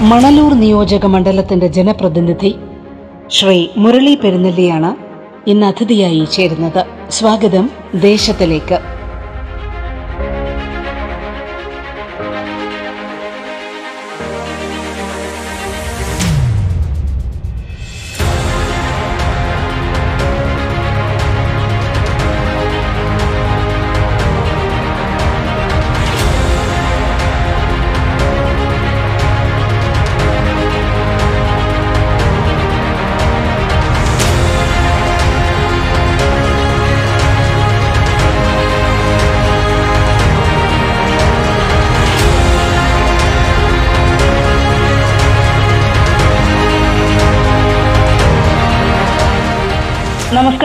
മണലൂർ നിയോജക മണ്ഡലത്തിന്റെ ജനപ്രതിനിധി ശ്രീ മുരളി പെരുന്നെല്ലിയാണ് ഇന്ന് അതിഥിയായി ചേരുന്നത്. സ്വാഗതം ദേശത്തിലേക്ക്.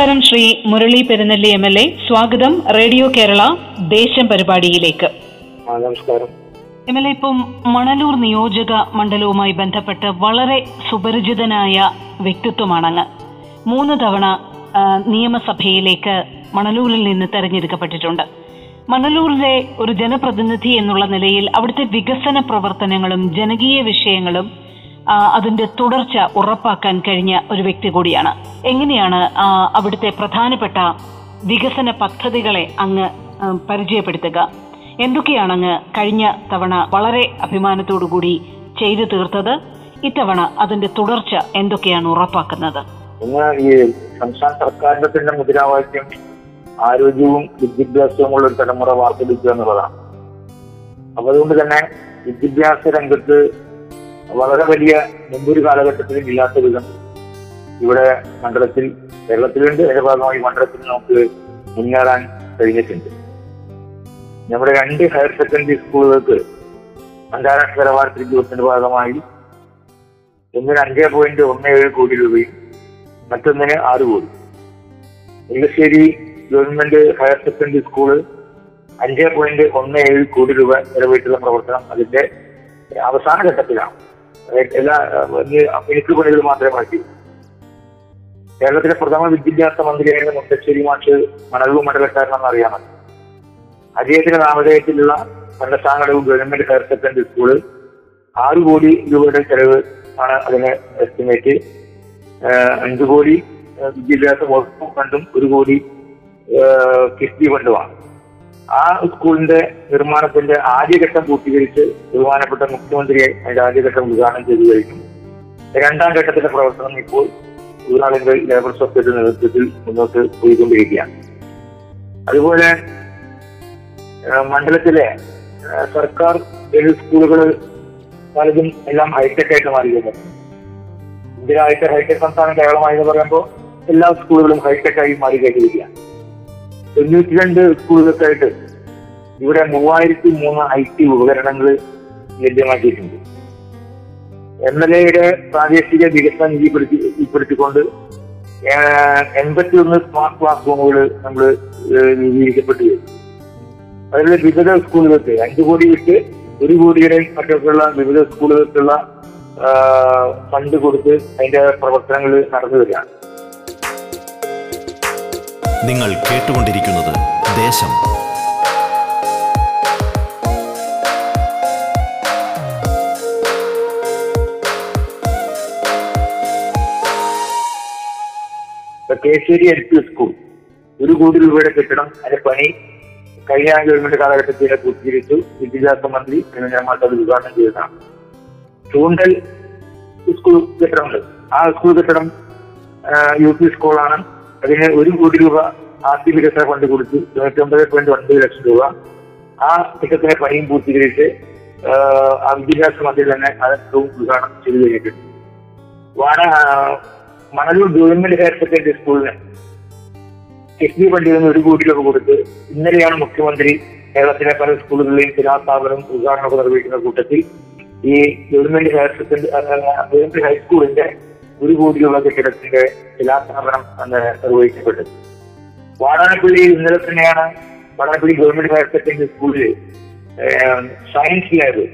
നമസ്കാരം Shri Murali Perunelli M L A. സ്വാഗതം റേഡിയോ കേരള ദേശം പരിപാടിയിലേക്ക്. നമസ്കാരം. എം എൽ എ ഇപ്പം മണലൂർ നിയോജക മണ്ഡലവുമായി ബന്ധപ്പെട്ട് വളരെ സുപരിചിതനായ വ്യക്തിത്വമാണങ്ങ്. മൂന്ന് തവണ നിയമസഭയിലേക്ക് മണലൂരിൽ നിന്ന് തെരഞ്ഞെടുക്കപ്പെട്ടിട്ടുണ്ട്. മണലൂരിലെ ഒരു ജനപ്രതിനിധി എന്നുള്ള നിലയിൽ അവിടുത്തെ വികസന പ്രവർത്തനങ്ങളും ജനകീയ വിഷയങ്ങളും അതിന്റെ തുടർച്ച ഉറപ്പാക്കാൻ കഴിഞ്ഞ ഒരു വ്യക്തി കൂടിയാണ്. എങ്ങനെയാണ് അവിടുത്തെ പ്രധാനപ്പെട്ട വികസന പദ്ധതികളെ അങ്ങ് പരിചയപ്പെടുത്തുക? എന്തൊക്കെയാണ് അങ്ങ് കഴിഞ്ഞ തവണ വളരെ കൂടി ചെയ്തു തീർത്തത്? ഇത്തവണ അതിന്റെ തുടർച്ച എന്തൊക്കെയാണ് ഉറപ്പാക്കുന്നത്? സംസ്ഥാന സർക്കാരിന്റെ തന്നെ മുദ്രാവാക്യം ആരോഗ്യവും വിദ്യാഭ്യാസവും ഉള്ള ഒരു തലമുറ വാർത്തെടുക്കുക എന്നുള്ളതാണ്. അപ്പൊ അതുകൊണ്ട് തന്നെ വിദ്യാഭ്യാസ രംഗത്ത് വളരെ വലിയ മുമ്പൊരു കാലഘട്ടത്തിലും ഇല്ലാത്ത വിധം ഇവിടെ മണ്ഡലത്തിൽ കേരളത്തിലുണ്ട്. അതിന്റെ ഭാഗമായി മണ്ഡലത്തിൽ നമുക്ക് മുന്നേറാൻ കഴിഞ്ഞിട്ടുണ്ട്. നമ്മുടെ രണ്ട് ഹയർ സെക്കൻഡറി സ്കൂളുകൾക്ക് അന്താരാഷ്ട്ര നിലവാരത്തിൽ ദിവസത്തിന്റെ ഭാഗമായി ഒന്നിന് അഞ്ചേ പോയിന്റ് ഒന്ന് ഏഴ് കോടി രൂപയും മറ്റൊന്നിന് ആറ് കോടി. Mullassery government higher secondary school അഞ്ചേ പോയിന്റ് ഒന്ന് ഏഴ് കോടി രൂപ ചെലവിട്ടുള്ള പ്രവർത്തനം അതിന്റെ അവസാന ഘട്ടത്തിലാണ്. എല്ലാ മിനുക്ക് പണികൾ മാത്രമേ മാറ്റി കേരളത്തിലെ പ്രഥമ വിദ്യാഭ്യാസ മന്ത്രിയായിരുന്ന മുത്തശ്ശേരി മാഷ് മണലൂർ മണ്ഡലക്കാരനെന്ന് അറിയാമല്ലോ അദ്ദേഹത്തിന്റെ നാമധേയത്തിലുള്ള പണ്ടസാങ്കടവ് ഗവൺമെന്റ് ഹയർ സെക്കൻഡറി സ്കൂൾ ആറ് കോടി രൂപയുടെ ചെലവ് ആണ് അതിന് എസ്റ്റിമേറ്റ്. അഞ്ചു കോടി വിദ്യാഭ്യാസ വകുപ്പ് ഫണ്ടും ഒരു കോടി കിഫ്ബി ഫണ്ടുമാണ്. ആ സ്കൂളിന്റെ നിർമ്മാണത്തിന്റെ ആദ്യഘട്ടം പൂർത്തീകരിച്ച് ബഹുമാനപ്പെട്ട മുഖ്യമന്ത്രിയെ അതിന്റെ ആദ്യഘട്ടം ഉദ്ഘാടനം ചെയ്തു കഴിഞ്ഞു. രണ്ടാം ഘട്ടത്തിന്റെ പ്രവർത്തനം ഇപ്പോൾ തൊഴിലാളികൾ ലേബർ സൊസൈറ്റിയുടെ നേതൃത്വത്തിൽ മുന്നോട്ട് പോയിക്കൊണ്ടിരിക്കുകയാണ്. അതുപോലെ മണ്ഡലത്തിലെ സർക്കാർ എയ്ഡ് സ്കൂളുകൾ പലതും എല്ലാം ഹൈടെക് ആയിട്ട് മാറിയിരുന്നു ഇന്ത്യയിലായിട്ട് ഹൈടെക് സംസ്ഥാനം കേരളമായി എന്ന് പറയുമ്പോൾ എല്ലാ സ്കൂളുകളും ഹൈടെക് ആയി മാറി കഴിഞ്ഞിരിക്കുകയാണ് തൊണ്ണൂറ്റി രണ്ട് സ്കൂളുകൾക്കായിട്ട് ഇവിടെ മൂവായിരത്തി മൂന്ന് ഐ ടി ഉപകരണങ്ങൾ ലഭ്യമാക്കിയിട്ടുണ്ട് എം എൽ എയുടെ പ്രാദേശിക വികസന നിധി പെടുത്തി ഉൾപ്പെടുത്തിക്കൊണ്ട് എൺപത്തി ഒന്ന് സ്മാർട്ട് ക്ലാസ് റൂമുകൾ നമ്മൾ രൂപീകരിക്കപ്പെട്ടു അതിൽ വിവിധ സ്കൂളുകൾക്ക് അഞ്ചു കോടി വിട്ട് ഒരു കോടിയുടെ മറ്റൊക്കെയുള്ള വിവിധ സ്കൂളുകൾക്കുള്ള ഫണ്ട് കൊടുത്ത് അതിന്റെ പ്രവർത്തനങ്ങൾ നടന്നു വരികയാണ്. നിങ്ങൾ കേട്ടുകൊണ്ടിരിക്കുന്നത് ദേശം കേശ്ശേരി എൽ പി സ്കൂൾ. ഒരു കോടി രൂപയുടെ കെട്ടിടം അതിന്റെ പണി കഴിഞ്ഞ ഗവൺമെന്റ് കാലഘട്ടത്തിൽ പൂർത്തീകരിച്ചു. വിദ്യാഭ്യാസ മന്ത്രി മാസം അത് ഉദ്ഘാടനം ചെയ്തതാണ്. ചൂണ്ടൽ സ്കൂൾ കെട്ടിടമുണ്ട്. ആ സ്കൂൾ കെട്ടിടം യു പി സ്കൂളാണ്. അതിന് ഒരു കോടി രൂപ ആസ്തി വികസന ഫണ്ട് കൊടുത്ത്. തൊണ്ണൂറ്റി ഒമ്പത് പോയിന്റ് ഒൻപത് ലക്ഷം രൂപ. ആ കെട്ടിടത്തിന്റെ പണിയും പൂർത്തീകരിച്ച് വിദ്യാഭ്യാസ മന്ത്രി തന്നെ അത് ഉദ്ഘാടനം ചെയ്തു കഴിഞ്ഞിട്ടുണ്ട്. വാട മണലൂർ ഗവൺമെന്റ് ഹയർ സെക്കൻഡറി സ്കൂളിന് എസ് ബി ഫണ്ടിൽ നിന്ന് ഒരു കോടി രൂപ കൊടുത്ത് ഇന്നലെയാണ് മുഖ്യമന്ത്രി കേരളത്തിലെ പല സ്കൂളുകളിലെയും ശിലാസ്ഥാപനം ഉദ്ഘാടനമൊക്കെ നിർവഹിക്കുന്ന കൂട്ടത്തിൽ ഈ ഗവൺമെന്റ് ഹയർ സെക്കൻഡറി ഗവൺമെന്റ് ഹൈസ്കൂളിന്റെ ഒരു കോടി രൂപ കെട്ടിടത്തിന്റെ ശിലാസ്ഥാപനം നിർവഹിക്കപ്പെട്ടത്. വാടാനപ്പള്ളിയിൽ ഇന്നലെ തന്നെയാണ് വാടാനപ്പള്ളി ഗവൺമെന്റ് ഹയർ സെക്കൻഡറി സ്കൂളിൽ സയൻസ് ലാബ്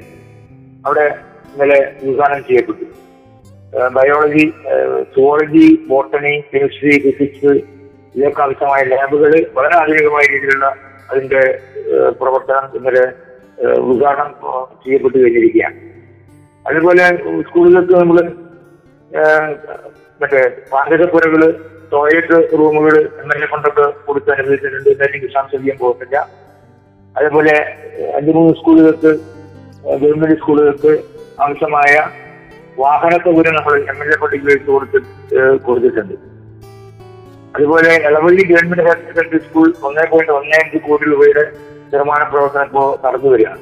അവിടെ ഇന്നലെ ഉദ്ഘാടനം ചെയ്യപ്പെട്ടു biology zoology botany chemistry physics ഇതൊക്കെ ആവശ്യമായ ലാബുകൾ വളരെ ആധുനികമായ രീതിയിലുള്ള അതിന്റെ പ്രവർത്തനം ഇന്നലെ ഉദ്ഘാടനം ചെയ്യപ്പെട്ടു കഴിഞ്ഞിരിക്കുകയാണ്. അതുപോലെ സ്കൂളുകൾക്ക് നമ്മൾ മറ്റേ പാചകപ്പുരകൾ ടോയ്ലറ്റ് റൂമുകൾ എം എൽ എ കൊണ്ടൊക്കെ കൊടുത്ത് അനുവദിച്ചിട്ടുണ്ട് എന്തായാലും ചെയ്യാൻ പോകുന്നില്ല. അതേപോലെ അഞ്ചു മൂന്ന് സ്കൂളുകൾക്ക് ഗവൺമെന്റ് സ്കൂളുകൾക്ക് ആവശ്യമായ വാഹന സൗകര്യം നമ്മൾ എം എൽ എ പട്ടികയിലേക്ക് കൊടുത്ത് കൊടുത്തിട്ടുണ്ട്. അതുപോലെ Elavally government higher secondary school ഒന്നേ പോയിന്റ് ഒന്നേ അഞ്ച് കോടി രൂപയുടെ നിർമ്മാണ പ്രവർത്തനം ഇപ്പോൾ നടന്നു വരികയാണ്.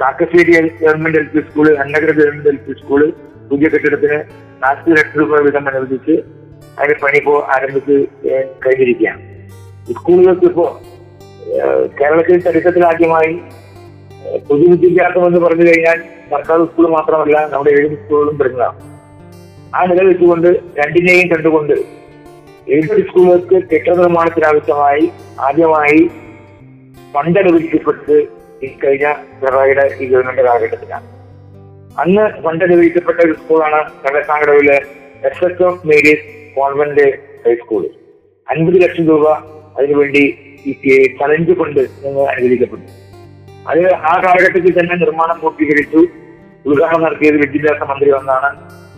Kakkassery government L P school Annakara government L P school പുതിയ കെട്ടിടത്തിന് നാൽപ്പത് ലക്ഷം രൂപ വീതം അനുവദിച്ച് അതിന്റെ പണി ഇപ്പോൾ ആരംഭിച്ച് കഴിഞ്ഞിരിക്കുകയാണ്. സ്കൂളുകൾക്ക് ഇപ്പോ കേരളത്തിൽ ചരിത്രത്തിലാദ്യമായി ഏഹ്, പൊതുവിദ്യാഭ്യാസം എന്ന് പറഞ്ഞു കഴിഞ്ഞാൽ സർക്കാർ സ്കൂൾ മാത്രമല്ല നമ്മുടെ ഏഴ് സ്കൂളുകളും വരുന്നതാണ്. ആ നില വെച്ചുകൊണ്ട് രണ്ടിനെയും കണ്ടുകൊണ്ട് എയ്ഡഡ് സ്കൂളുകൾക്ക് കെട്ടിട നിർമ്മാണത്തിനാവശ്യമായി ആദ്യമായി ഫണ്ട് അനുവദിക്കപ്പെട്ടത് ഈ കഴിഞ്ഞ പിണറായിയുടെ ഈ ഗവൺമെന്റ് കാലഘട്ടത്തിലാണ്. അന്ന് ഫണ്ട് അനുവദിക്കപ്പെട്ട ഒരു സ്കൂളാണ് കടക്കാങ്കടവിലെ S S F Mary's convent high school അൻപത് ലക്ഷം രൂപ അതിനുവേണ്ടി ഈ ചലഞ്ച് ഫണ്ട് അനുവദിക്കപ്പെട്ടു. അത് ആ കാലഘട്ടത്തിൽ തന്നെ നിർമ്മാണം പൂർത്തീകരിച്ചു. ഉദ്ഘാടനം നടത്തിയത് വിദ്യാഭ്യാസ മന്ത്രി വന്നാണ്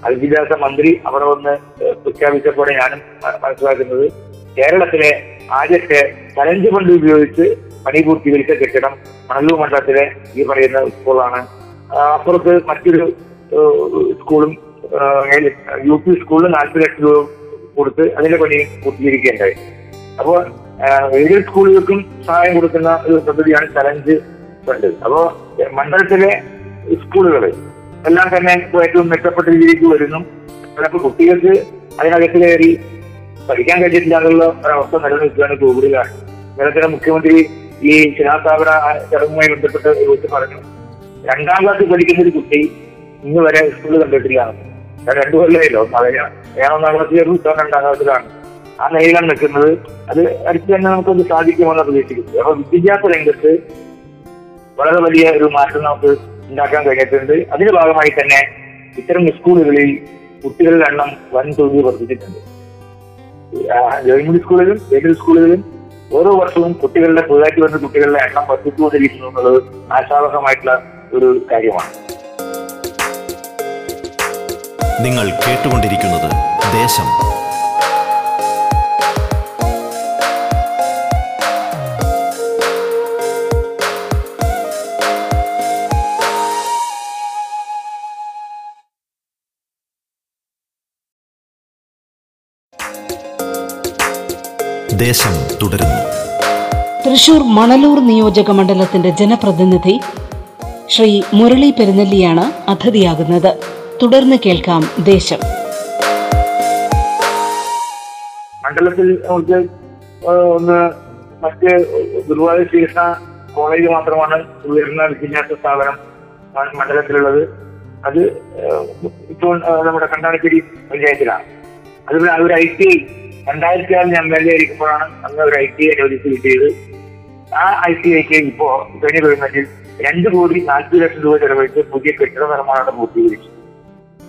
ആ വിദ്യാഭ്യാസ മന്ത്രി അവിടെ വന്ന് പ്രഖ്യാപിച്ചപ്പോടെ ഞാനും മനസ്സിലാക്കുന്നത്. കേരളത്തിലെ ആദ്യത്തെ ചലഞ്ച് ഫണ്ട് ഉപയോഗിച്ച് പണി പൂർത്തീകരിച്ച കെട്ടിടം മണലൂർ മണ്ഡലത്തിലെ ഈ പറയുന്ന സ്കൂളാണ്. അപ്പുറത്ത് മറ്റൊരു സ്കൂളും യു പി സ്കൂളിൽ നാൽപ്പത് ലക്ഷം രൂപ കൊടുത്ത് അതിന്റെ പണി പൂർത്തീകരിക്കുകയുണ്ടായി. അപ്പോൾ ഏഴ് സ്കൂളുകൾക്കും സഹായം കൊടുക്കുന്ന ഒരു പദ്ധതിയാണ് ചലഞ്ച് ഫണ്ട് അപ്പോ മണ്ഡലത്തിലെ സ്കൂളുകൾ എല്ലാം തന്നെ ഏറ്റവും മെച്ചപ്പെട്ട രീതിക്ക് വരുന്നു. ചിലപ്പോൾ കുട്ടികൾക്ക് അതിനകത്ത് കയറി പഠിക്കാൻ കഴിഞ്ഞിട്ടില്ല എന്നുള്ള ഒരവസ്ഥ നിലനിൽക്കുകയാണ് കോവിഡിലാണ് കേരളത്തിലെ മുഖ്യമന്ത്രി ഈ ശിലാസ്ഥാപന ചടങ്ങുമായി ബന്ധപ്പെട്ട് വിളിച്ച് പറഞ്ഞു രണ്ടാം ക്ലാസ്സിൽ പഠിക്കുന്ന ഒരു കുട്ടി ഇന്ന് വരെ സ്കൂളിൽ കണ്ടിട്ടില്ല രണ്ടു കൊല്ലമല്ലോ അതിന് ഞാൻ ഒന്നാം ക്ലാസ്സിൽ ചേർന്ന് ഇത്തവണ രണ്ടാം ക്ലാസ്സിലാണ്. ആ നിലയിലാണ് നിൽക്കുന്നത്. അത് അടുത്ത് തന്നെ നമുക്കൊന്ന് സാധിക്കുമെന്ന് പ്രതീക്ഷിക്കുന്നു. അപ്പൊ വിദ്യാഭ്യാസ രംഗത്ത് വളരെ വലിയ ഒരു മാറ്റം നമുക്ക് ഉണ്ടാക്കാൻ കഴിഞ്ഞിട്ടുണ്ട്. അതിന്റെ ഭാഗമായി തന്നെ ഇത്തരം സ്കൂളുകളിൽ കുട്ടികളുടെ എണ്ണം വൻതോതിൽ വർദ്ധിച്ചിട്ടുണ്ട്. ഗവൺമെന്റ് സ്കൂളിലും എയ്ഡഡ് സ്കൂളുകളിലും ഓരോ വർഷവും കുട്ടികളുടെ പുതുതായിട്ട് വരുന്ന കുട്ടികളുടെ എണ്ണം വർദ്ധിച്ചുകൊണ്ടിരിക്കുന്നു എന്നുള്ളത് ആശാവഹമായിട്ടുള്ള ഒരു കാര്യമാണ്. നിങ്ങൾ കേട്ടുകൊണ്ടിരിക്കുന്നത് ദേശം. ദേശം തുടരുന്നു. തൃശൂർ മണലൂർ നിയോജക മണ്ഡലത്തിന്റെ ജനപ്രതിനിധി ശ്രീ മുരളി പെരുന്നെല്ലിയാണ് അതിഥിയാകുന്നത്. തുടർന്ന് കേൾക്കാം ദേശം. മണ്ഡലത്തിൽ നമുക്ക് ഒന്ന് മറ്റ് ഗുരുവായൂർ ചികിത്സ കോളേജ് മാത്രമാണ് ഉയർന്ന വിദ്യാഭ്യാസ സ്ഥാപനം മണ്ഡലത്തിലുള്ളത്. അത് ഇപ്പോൾ നമ്മുടെ കണ്ടാണിശ്ശേരി പഞ്ചായത്തിലാണ്. അതുപോലെ ഒരു ഐ ടി ഐ രണ്ടായിരത്തി ആറിൽ ഞാൻ എം എൽ എ ആയിരിക്കുമ്പോഴാണ് അന്ന് ഒരു ഐ ടി ഐ അനുവദിച്ച് കിട്ടിയത്. ആ ഐ ടി ഐക്ക് ഇപ്പോ കഴിഞ്ഞ ഗവൺമെന്റിൽ രണ്ട് കോടി നാൽപ്പത് ലക്ഷം രൂപ ചെലവഴിച്ച് പുതിയ കെട്ടിട നിർമ്മാണം പൂർത്തീകരിച്ചു.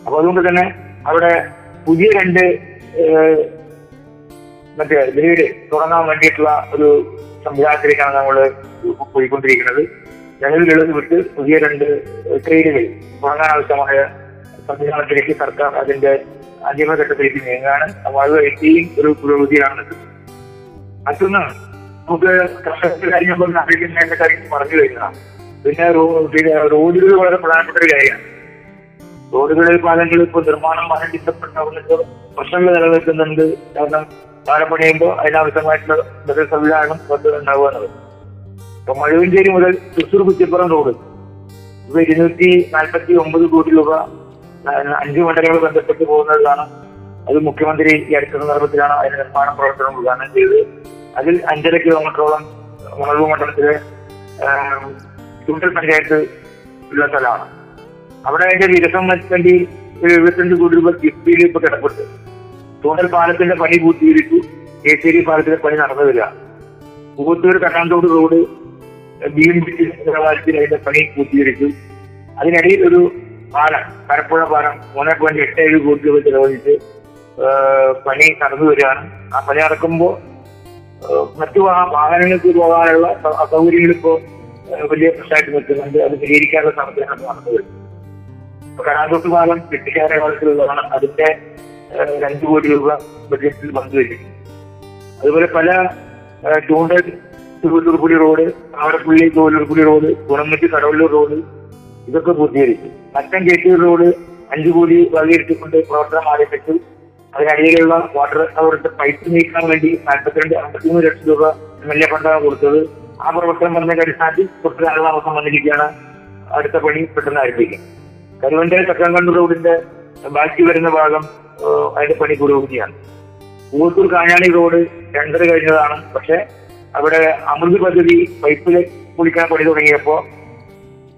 അപ്പൊ അതുകൊണ്ട് തന്നെ അവിടെ പുതിയ രണ്ട് മറ്റേ ഗ്രേഡ് തുടങ്ങാൻ വേണ്ടിയിട്ടുള്ള ഒരു സംവിധാനത്തിലേക്കാണ് നമ്മൾ പോയിക്കൊണ്ടിരിക്കുന്നത്. നിലവിലുള്ളത് വിട്ട് പുതിയ രണ്ട് ട്രെയിനുകൾ തുടങ്ങാൻ ആവശ്യമായ സംവിധാനത്തിലേക്ക് സർക്കാർ അതിന്റെ അന്തിമഘട്ടത്തിലേക്ക് നീങ്ങുകയാണ്. അപ്പോൾ അത് എത്തിയും ഒരു പുരോഗതിയാണ് നിൽക്കുന്നത് മറ്റൊന്ന് നമുക്ക് കർഷകരുടെ കാര്യം പറഞ്ഞ അറിയിക്കുന്ന കാര്യം പറഞ്ഞു കഴിഞ്ഞതാണ് പിന്നെ റോഡുകൾ വളരെ പ്രധാനപ്പെട്ട ഒരു കാര്യമാണ്. റോഡുകളിൽ പാലങ്ങൾ ഇപ്പോൾ നിർമ്മാണം ആരംഭിക്കപ്പെട്ട പ്രശ്നങ്ങൾ നിലനിൽക്കുന്നുണ്ട്. കാരണം പാലം പണിയുമ്പോൾ അതിനാവശ്യമായിട്ടുള്ള ബദൽ സംവിധാനം ഉണ്ടാവുക എന്നുള്ളത് ഇപ്പൊ മഴവഞ്ചേരി മുതൽ തൃശൂർ കുറ്റിപ്പുറം റോഡ്. ഇപ്പൊ ഇരുന്നൂറ്റി നാൽപ്പത്തി ഒമ്പത് കോടി രൂപ അഞ്ച് മണ്ഡലങ്ങൾ ബന്ധപ്പെട്ട് പോകുന്നതാണ്. അത് മുഖ്യമന്ത്രി ഈ അടുത്ത സന്ദർഭത്തിലാണ് അതിന്റെ നിർമ്മാണ പ്രവർത്തനം ഉദ്ഘാടനം ചെയ്തത്. അതിൽ അഞ്ചര കിലോമീറ്ററോളം മണർവ് മണ്ഡലത്തിലെ ചുണ്ടൽ പഞ്ചായത്ത് ഉള്ള സ്ഥലമാണ്. അവിടെ അതിന്റെ വികസനം വേണ്ടി എഴുപത്തിരണ്ട് കോടി രൂപ കിഫ്ബിയിൽ ഇപ്പൊ കിടപ്പുണ്ട്. തൂണ്ടൽ പാലത്തിന്റെ പണി പൂർത്തീകരിച്ചു. കേച്ചേരി പാലത്തിന്റെ പണി നടന്നു വരിക. Poovathur Kannanthode road B M B നിലവാരത്തിൽ അതിന്റെ പണി പൂർത്തീകരിച്ചു. അതിനിടയിൽ ഒരു പാലം പരപ്പുഴ പാലം മൂന്ന് പോയിന്റ് എട്ട് ഏഴ് കോടി രൂപ ചെലവഴിച്ച് പണി നടന്നു വരികയാണ്. ആ പണി നടക്കുമ്പോൾ മറ്റു വാഹനങ്ങൾക്ക് പോകാനുള്ള അസൗകര്യങ്ങൾ ഇപ്പോ വലിയ പ്രശ്നമായിട്ട് നിൽക്കുന്നുണ്ട്. അത് പരിഹരിക്കാനുള്ള ശ്രമത്തിലാണ് നടന്നു കരാന്തോട്ട് പാലം കെട്ടിക്കാരെ കാലത്തിലുള്ളതാണ് അതിന്റെ രണ്ടു കോടി രൂപ ബഡ്ജറ്റിൽ പങ്കുവരും അതുപോലെ പല ചൂണ്ട തിരുവല്ലൂർപുടി റോഡ് ആവടപ്പള്ളി തിരുവല്ലൂർപുടി റോഡ് ഗുണമറ്റ് കടവല്ലൂർ റോഡ് ഇതൊക്കെ പൂർത്തീകരിച്ചു. കേട്ടൂർ റോഡ് അഞ്ചു കൂടി വകയിരുത്തിക്കൊണ്ട് പ്രവർത്തനം ആരംഭിച്ചു. അതിനടിയിലുള്ള വാട്ടർ അതോടൊപ്പം പൈപ്പ് നീക്കാൻ വേണ്ടി നാൽപ്പത്തിരണ്ട് അമ്പത്തിമൂന്ന് ലക്ഷം രൂപ എം എൽ എ ഫണ്ടാണ് കൊടുത്തത്. ആ പ്രവർത്തനം വന്നതിന്റെ അടിസ്ഥാനത്തിൽ കുറച്ച് കാലതാമസം വന്നിരിക്കുകയാണ്. അടുത്ത പണി പെട്ടെന്ന് ആരംഭിക്കും. കരുവന്റെ തക്കങ്കണ്ണൂർ റോഡിന്റെ ബാക്കി വരുന്ന ഭാഗം അതിന്റെ പണി പുരോഗതിയാണ്. പൂവത്തൂർ കാഞ്ഞാണി റോഡ് ടെൻഡർ കഴിഞ്ഞതാണ്. പക്ഷെ അവിടെ അമൃത് പദ്ധതി പൈപ്പിൽ കുളിക്കാൻ പണി തുടങ്ങിയപ്പോ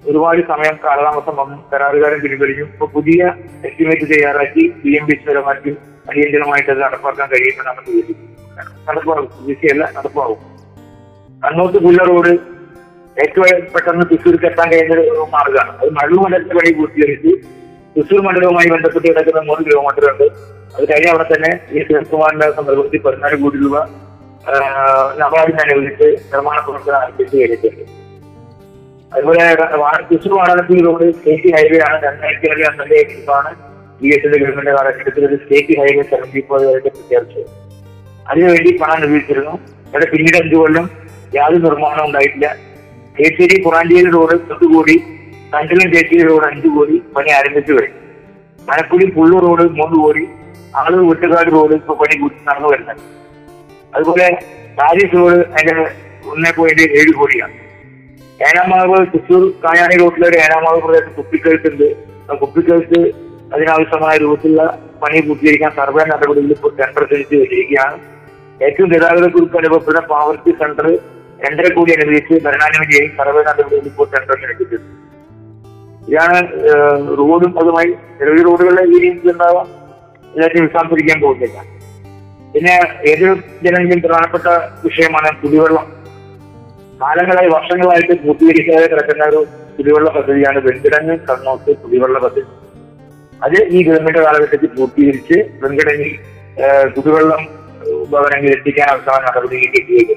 ഒരുപാട് സമയം കാലതാമസം വന്നു കരാറുകാരൻ പിൻവലിഞ്ഞു. ഇപ്പൊ പുതിയ എസ്റ്റിമേറ്റ് തയ്യാറാക്കി ബി എം ബി മറ്റും അടിയന്തരമായിട്ട് അത് നടപ്പാക്കാൻ കഴിയുമെന്നാണ് നടപ്പാകും. വിഷയമല്ല നടപ്പാകും. കണ്ണൂത്ത് പുല്ല റോഡ് ഏറ്റവും പെട്ടെന്ന് തൃശ്ശൂർക്ക് എത്താൻ കഴിയുന്ന ഒരു മാർഗമാണ്. അത് മഴു മണ്ഡലത്തെ വഴി പൂർത്തീകരിച്ച് തൃശ്ശൂർ മണ്ഡലവുമായി ബന്ധപ്പെട്ട് കിടക്കുന്ന മൂന്ന് കിലോമീറ്റർ ഉണ്ട്. അത് കഴിഞ്ഞ അവിടെ തന്നെ ഈ ശിവകുമാറിന്റെ സന്ദർഭത്തിൽ പതിനാല് കോടി രൂപ നബാർഡിന് അനുവദിച്ച് നിർമ്മാണ പ്രവർത്തനം ആരംഭിച്ചു കഴിഞ്ഞിട്ടുണ്ട്. അതുപോലെ Thrissur Vadanappally road state highway ആണ്. രണ്ടായിരത്തി ഏഴ് പന്ത്രണ്ട് ആണ് ബി എസ് എന്റെ ഗവൺമെന്റ് കാലഘട്ടത്തിൽ ഒരു സ്റ്റേറ്റ് ഹൈവേ സെവന്റി ഫോർ വരെ പ്രഖ്യാപിച്ചത് അതിനുവേണ്ടി പണം നിർമ്മിച്ചിരുന്നു അവിടെ പിന്നീട് അഞ്ചു കൊല്ലം യാതൊരു നിർമ്മാണം ഉണ്ടായിട്ടില്ല. കേച്ചേരി പുറാഞ്ചേരി റോഡ് പത്ത് കോടി കണ്ടലം ചേച്ചേരി റോഡ് അഞ്ചു കോടി പണി ആരംഭിച്ചു കഴിഞ്ഞു. മലപ്പുഴി പുള്ളു റോഡ് മൂന്ന് കോടി ആളൂർ വെട്ടുകാട് റോഡ് ഇപ്പൊ പണി നടന്നു വരുന്നത് അതുപോലെ പാരീസ് റോഡ് അതിന്റെ ഒന്നേ പോയിന്റ് ഏഴ് കോടിയാണ്. ഏനാമാവ് തൃശൂർ കാഞ്ഞാണി റോഡിലെ ഒരു ഏനാമാവ് പ്രദേശം കുപ്പിക്കഴുത്തുണ്ട്. കുപ്പിക്കഴുത്ത് അതിനാവശ്യമായ രൂപത്തിലുള്ള പണി പൂർത്തീകരിക്കാൻ സർവേ നടപടിയിൽ ഇപ്പോൾ ടെൻഡർ ക്ഷണിച്ച് വെച്ചിരിക്കുകയാണ് ഏറ്റവും ഗതാഗതക്കുറിപ്പ് അനുഭവപ്പെടുന്ന പാവർട്ടി സെന്റർ രണ്ടര കോടി അനുവദിച്ച് ഭരണാനുമതിയായി സർവേ നടപടിയിൽ ഇപ്പോൾ ടെൻഡർ ക്ഷണിച്ചിട്ടുണ്ട് ഇതാണ് റോഡും അതുമായി നിരവധി റോഡുകളിലെ ഈ ഉണ്ടാവാം. എല്ലാറ്റിനും വിശാംസരിക്കാൻ പോകുന്നില്ല. പിന്നെ ഏത് ജനങ്ങളിൽ പ്രധാനപ്പെട്ട വിഷയമാണ് കുടിവെള്ളം. കാലങ്ങളായി വർഷങ്ങളായിട്ട് പൂർത്തീകരിക്കാതെ കിടക്കുന്ന ഒരു കുടിവെള്ള പദ്ധതിയാണ് വെങ്കിടങ്ങ് കണ്ണോത്ത് കുടിവെള്ള പദ്ധതി. അത് ഈ ഗവൺമെന്റ് കാലഘട്ടത്തിൽ പൂർത്തീകരിച്ച് വെങ്കിടങ്ങിൽ ഏഹ്, കുടിവെള്ളം ഭവനങ്ങളിൽ എത്തിക്കാൻ അവസാന നടപടിയിലേക്ക് കിട്ടിയത്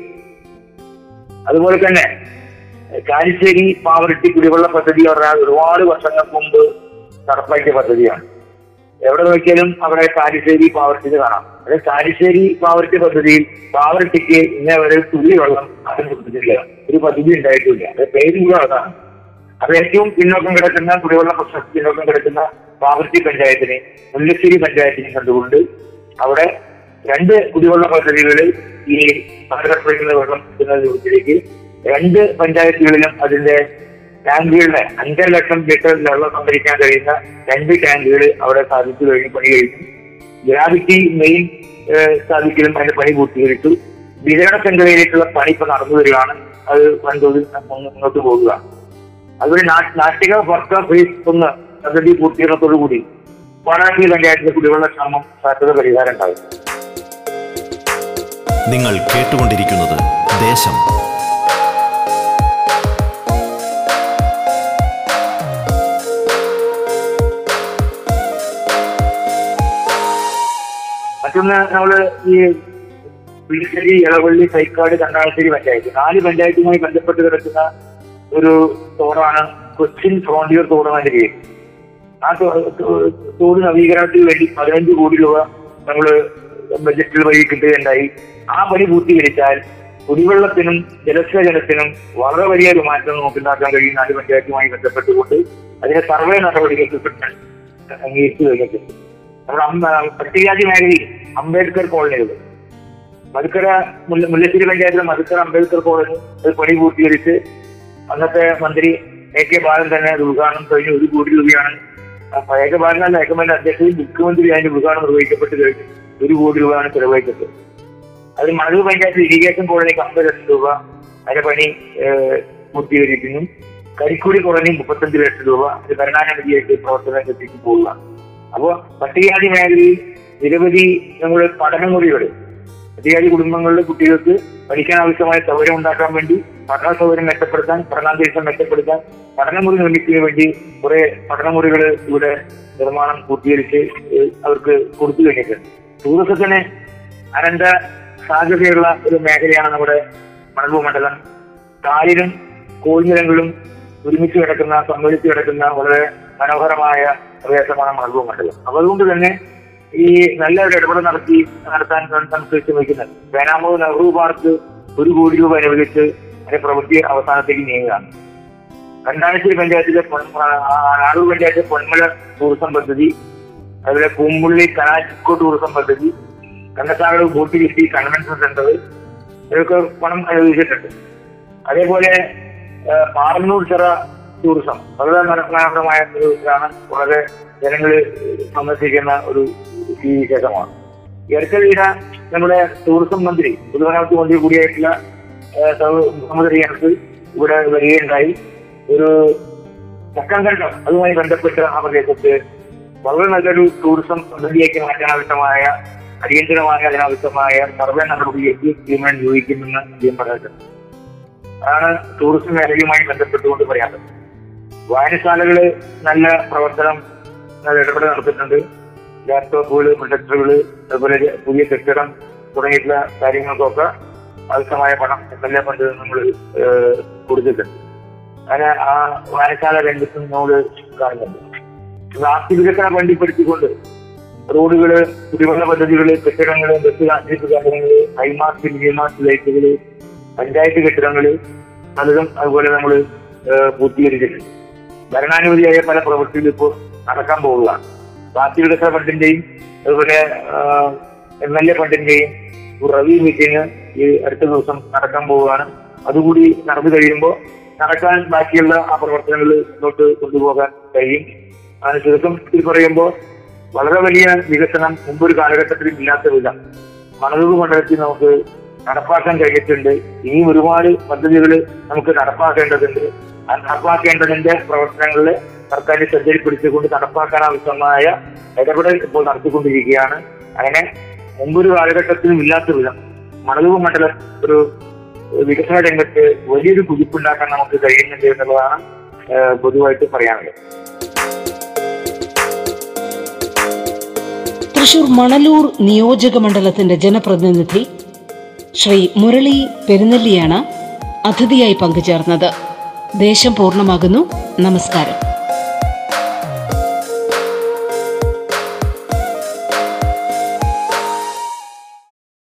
അതുപോലെ തന്നെ കാലിശ്ശേരി പാവറട്ടി കുടിവെള്ള പദ്ധതി പറഞ്ഞാൽ ഒരുപാട് വർഷങ്ങൾക്ക് മുമ്പ് നടപ്പാക്കിയ പദ്ധതിയാണ്. എവിടെ നോക്കിയാലും അവിടെ കാരിശ്ശേരി പാവർട്ടിക്ക് കാണാം. അതായത് കാരിശ്ശേരി പാവർട്ടി പദ്ധതിയിൽ പാവർട്ടിക്ക് ഇന്നേ വരെ തുള്ളി വെള്ളം ആരും കൊടുത്തിട്ടില്ല. ഒരു പദ്ധതി ഉണ്ടായിട്ടില്ല. അത് പേര് കൂടെ അതാണ്. അത് ഏറ്റവും പിന്നോക്കം കിടക്കുന്ന കുടിവെള്ള പ്രശ്നത്തിൽ പിന്നോക്കം കിടക്കുന്ന പാവർട്ടി പഞ്ചായത്തിനെ മുല്ലശ്ശേരി പഞ്ചായത്തിനെ കണ്ടുകൊണ്ട് അവിടെ രണ്ട് കുടിവെള്ള പദ്ധതികൾ ഈ ഭാരതപ്പെടുന്ന വെള്ളം കിട്ടുന്ന രൂപത്തിലേക്ക് രണ്ട് പഞ്ചായത്തുകളിലും അതിന്റെ ടാങ്കുകളുടെ അഞ്ചര ലക്ഷം ലിറ്റർ വെള്ളം സംഭരിക്കാൻ കഴിയുന്ന രണ്ട് ടാങ്കുകൾ അവിടെ സ്ഥാപിച്ചു കഴിഞ്ഞ് പണി കഴിഞ്ഞു. ഗ്രാവിറ്റി മെയിൻ സ്ഥാപിക്കലും അതിന്റെ പണി പൂർത്തീകരിച്ചു. വിതരണ ശൃംഖലയിലേക്കുള്ള പണി ഇപ്പൊ നടന്നു വരികയാണ്. അത് വൻതോതിൽ മുന്നോട്ട് പോകുക അതുപോലെ നാട്ടിക വർക്ക ഫേസ് ഒന്ന് പദ്ധതി പൂർത്തീകരണത്തോടുകൂടി വാടാക്കി പഞ്ചായത്തിലെ കുടിവെള്ള ക്ഷാമം സാധ്യത പരിഹാരം ഉണ്ടാകും നിങ്ങൾ കേട്ടുകൊണ്ടിരിക്കുന്നത് ദേശം നമ്മൾ ഈ പുളിശ്ശേരി ഇളവള്ളി തൈക്കാട് കണ്ടാളശ്ശേരി പഞ്ചായത്ത്. നാല് പഞ്ചായത്തുമായി ബന്ധപ്പെട്ട് കിടക്കുന്ന ഒരു തോടാണ് കൊച്ചിൻ ഫ്രോണ്ടിയർ തോട് എന്നതിന്റെ പേര്. ആ തോട് നവീകരണത്തിന് വേണ്ടി പതിനഞ്ച് കോടി രൂപ നമ്മൾ ബജറ്റിൽ വഴി കിട്ടുകയുണ്ടായി. ആ പണി പൂർത്തീകരിച്ചാൽ കുടിവെള്ളത്തിനും ജലസേചനത്തിനും വളരെ വലിയ ഒരു മാറ്റം നമുക്കുണ്ടാക്കാൻ കഴിയും നാല് പഞ്ചായത്തുമായി ബന്ധപ്പെട്ടുകൊണ്ട്. അതിന്റെ സർവേ നടപടികൾ അംഗീകരിച്ചു കഴിഞ്ഞിട്ടുണ്ട് നമ്മുടെ പട്ടികജാതി മേഖലയിൽ അംബേദ്കർ കോളനികൾ മധുക്കര മുല്ല- മുല്ലശ്ശേരി പഞ്ചായത്തിലെ മധുക്കര അംബേദ്കർ കോളനി അത് പണി പൂർത്തീകരിച്ച് അന്നത്തെ മന്ത്രി എ കെ ബാലൻ തന്നെ അത് ഉദ്ഘാടനം കഴിഞ്ഞ് ഒരു കോടി രൂപയാണ് എ കെ ബാലൻ ഹൈക്കമാൻഡ് അധ്യക്ഷതയിൽ മുഖ്യമന്ത്രി അതിന്റെ ഉദ്ഘാടനം നിർവഹിക്കപ്പെട്ട് കഴിഞ്ഞു ഒരു കോടി രൂപയാണ് ചെലവഴിച്ചത്. അത് മണലൂർ പഞ്ചായത്ത് ഇറിഗേഷൻ കോളനിക്ക് അമ്പത് ലക്ഷം രൂപ അതിന്റെ പണി പൂർത്തീകരിക്കുന്നു. കരിക്കുടി കോളനി മുപ്പത്തഞ്ച് ലക്ഷം രൂപ അത് ഭരണാനുമതിയായിട്ട് പ്രവർത്തനം എത്തിച്ചു പോവുക. അപ്പോ പട്ടികജാതി മേഖലയിൽ നിരവധി നമ്മുടെ പഠനമുറികൾ അധികാരി കുടുംബങ്ങളിലെ കുട്ടികൾക്ക് പഠിക്കാൻ ആവശ്യമായ സൗകര്യം ഉണ്ടാക്കാൻ വേണ്ടി പഠന സൗകര്യം മെച്ചപ്പെടുത്താൻ പഠനാന്തരീക്ഷം മെച്ചപ്പെടുത്താൻ പഠനമുറി നിർമ്മിക്കുന്നതിന് വേണ്ടി കുറെ പഠനമുറികൾ ഇവിടെ നിർമ്മാണം പൂർത്തീകരിച്ച് അവർക്ക് കൊടുത്തു കഴിഞ്ഞിട്ടുണ്ട്. ടൂറിസത്തിന് അനന്ത സാധ്യതയുള്ള ഒരു മേഖലയാണ് നമ്മുടെ മണൽവു മണ്ഡലം. കാലിലും കോഴിനിലങ്ങളും ഒരുമിച്ച് കിടക്കുന്ന സമ്മേളിച്ച് കിടക്കുന്ന വളരെ മനോഹരമായ പ്രദേശമാണ് മണൽവു മണ്ഡലം. അതുകൊണ്ട് തന്നെ ഈ നല്ല ഒരു ഇടപെടൽ നടത്തി നടത്താൻ നമുക്ക് ശ്രമിക്കുന്നത് പേനാമൂർ നെഹ്റു പാർക്ക് ഒരു കോടി രൂപ അനുവദിച്ച് അതിന്റെ പ്രവൃത്തി അവസാനത്തേക്ക് നീങ്ങുകയാണ്. കണ്ടാനശ്ശേരി പഞ്ചായത്തിലെ ആളൂർ പഞ്ചായത്തിലെ പൊന്മല ടൂറിസം പദ്ധതി അതുപോലെ പൂമ്പുള്ളി കനാച്ചിക്കോ ടൂറിസം പദ്ധതി കണ്ടത്താട് ബോട്ട് കിട്ടി കൺവെൻഷൻ സെന്റർ ഇതൊക്കെ പണം അനുവദിച്ചിട്ടുണ്ട്. അതേപോലെ പാറന്നൂർ ചിറ ടൂറിസം വളരെ മനോഹരമായ ഒരു ഇതാണ്. വളരെ ജനങ്ങൾ സന്ദർശിക്കുന്ന ഒരു വിശേഷമാണ് ഈ അടുത്ത നമ്മുടെ ടൂറിസം മന്ത്രി പൊതുമരാമത്ത് മന്ത്രി കൂടിയായിട്ടുള്ള മുഹമ്മദ് റിയാസ് ഇവിടെ വരികയുണ്ടായി. ഒരു ചക്കൻകണ്ടം അതുമായി ബന്ധപ്പെട്ട ആ പ്രദേശത്ത് വളരെ നല്ലൊരു ടൂറിസം പദ്ധതിയാക്കി മാറ്റാനാവശ്യമായ അടിയന്തരമായ അതിനാവശ്യമായ സർവേ നടപടിയേക്ക് തീരുമാനം ചോദിക്കുമെന്ന് അദ്ദേഹം പറഞ്ഞിട്ടുണ്ട്. അതാണ് ടൂറിസം മേഖലയുമായി ബന്ധപ്പെട്ടുകൊണ്ട് പറയാനുള്ളത്. വായനശാലകൾ നല്ല പ്രവർത്തനം ഇടപെടൽ നടത്തിയിട്ടുണ്ട്. ലാപ്ടോപ്പുകൾ പ്രൊജക്ടറുകൾ അതുപോലെ പുതിയ കെട്ടിടം തുടങ്ങിയിട്ടുള്ള കാര്യങ്ങൾക്കൊക്കെ ആവശ്യമായ പണം എം എൽ എ ഫണ്ട് നമ്മൾ കൊടുത്തിട്ടുണ്ട്. അങ്ങനെ ആ വായനശാല രംഗത്തും നമ്മൾ കാണുന്നുണ്ട്. ആസ്തി വികസനം വണ്ടിപ്പെടുത്തിക്കൊണ്ട് റോഡുകൾ കുടിവെള്ള പദ്ധതികൾ കെട്ടിടങ്ങൾ ബസ് ആശ്രയിപ്പ് കേന്ദ്രങ്ങൾ ഹൈമാസ്റ്റ് മിനിമാസ്റ്റ് ലൈറ്റുകൾ പഞ്ചായത്ത് കെട്ടിടങ്ങൾ പലതും അതുപോലെ നമ്മൾ പൂർത്തീകരിച്ചിട്ടുണ്ട്. ഭരണാനുമതിയായ പല പ്രവൃത്തികളും ഇപ്പോൾ നടക്കാൻ പോവുകയാണ്. വികസന ഫണ്ടിന്റെയും അതുപോലെ എം എൽ എ ഫണ്ടിന്റെയും ഒരു റവി മീറ്റിംഗ് ഈ അടുത്ത ദിവസം നടക്കാൻ പോവുകയാണ്. അതുകൂടി നടന്നു കഴിയുമ്പോൾ നടക്കാൻ ബാക്കിയുള്ള ആ പ്രവർത്തനങ്ങൾ മുന്നോട്ട് കൊണ്ടുപോകാൻ കഴിയും. അതിന് ചുരുക്കത്തിൽ പറയുമ്പോൾ വളരെ വലിയ വികസനം മുമ്പൊരു കാലഘട്ടത്തിൽ ഇല്ലാത്ത വിധം മണലൂർ മണ്ഡലത്തിൽ നമുക്ക് നടപ്പാക്കാൻ കഴിഞ്ഞിട്ടുണ്ട്. ഇനിയും ഒരുപാട് പദ്ധതികൾ നമുക്ക് നടപ്പാക്കേണ്ടതുണ്ട്. ആ നടപ്പാക്കേണ്ടതിന്റെ പ്രവർത്തനങ്ങളിൽ സർക്കാരിന്റെ ശ്രദ്ധയിൽപ്പെടുത്തിക്കൊണ്ട് നടപ്പാക്കാൻ ആവശ്യമായ ഇടപെടൽ ഇപ്പോൾ നടത്തിക്കൊണ്ടിരിക്കുകയാണ്. അങ്ങനെ മുമ്പൊരു കാലഘട്ടത്തിലും ഇല്ലാത്ത വിധം മണലൂർ മണ്ഡലം ഒരു വികസന രംഗത്ത് വലിയൊരു കുതിപ്പുണ്ടാക്കാൻ നമുക്ക് കഴിയുന്നുണ്ട് എന്നുള്ളതാണ് പൊതുവായിട്ട് പറയാനുള്ളത്. തൃശൂർ മണലൂർ നിയോജക മണ്ഡലത്തിന്റെ ജനപ്രതിനിധി ശ്രീ മുരളി പെരുന്നെല്ലിയാണ് അതിഥിയായി പങ്കുചേർന്നത്. ദേശം പൂർണമാകുന്നു. നമസ്കാരം.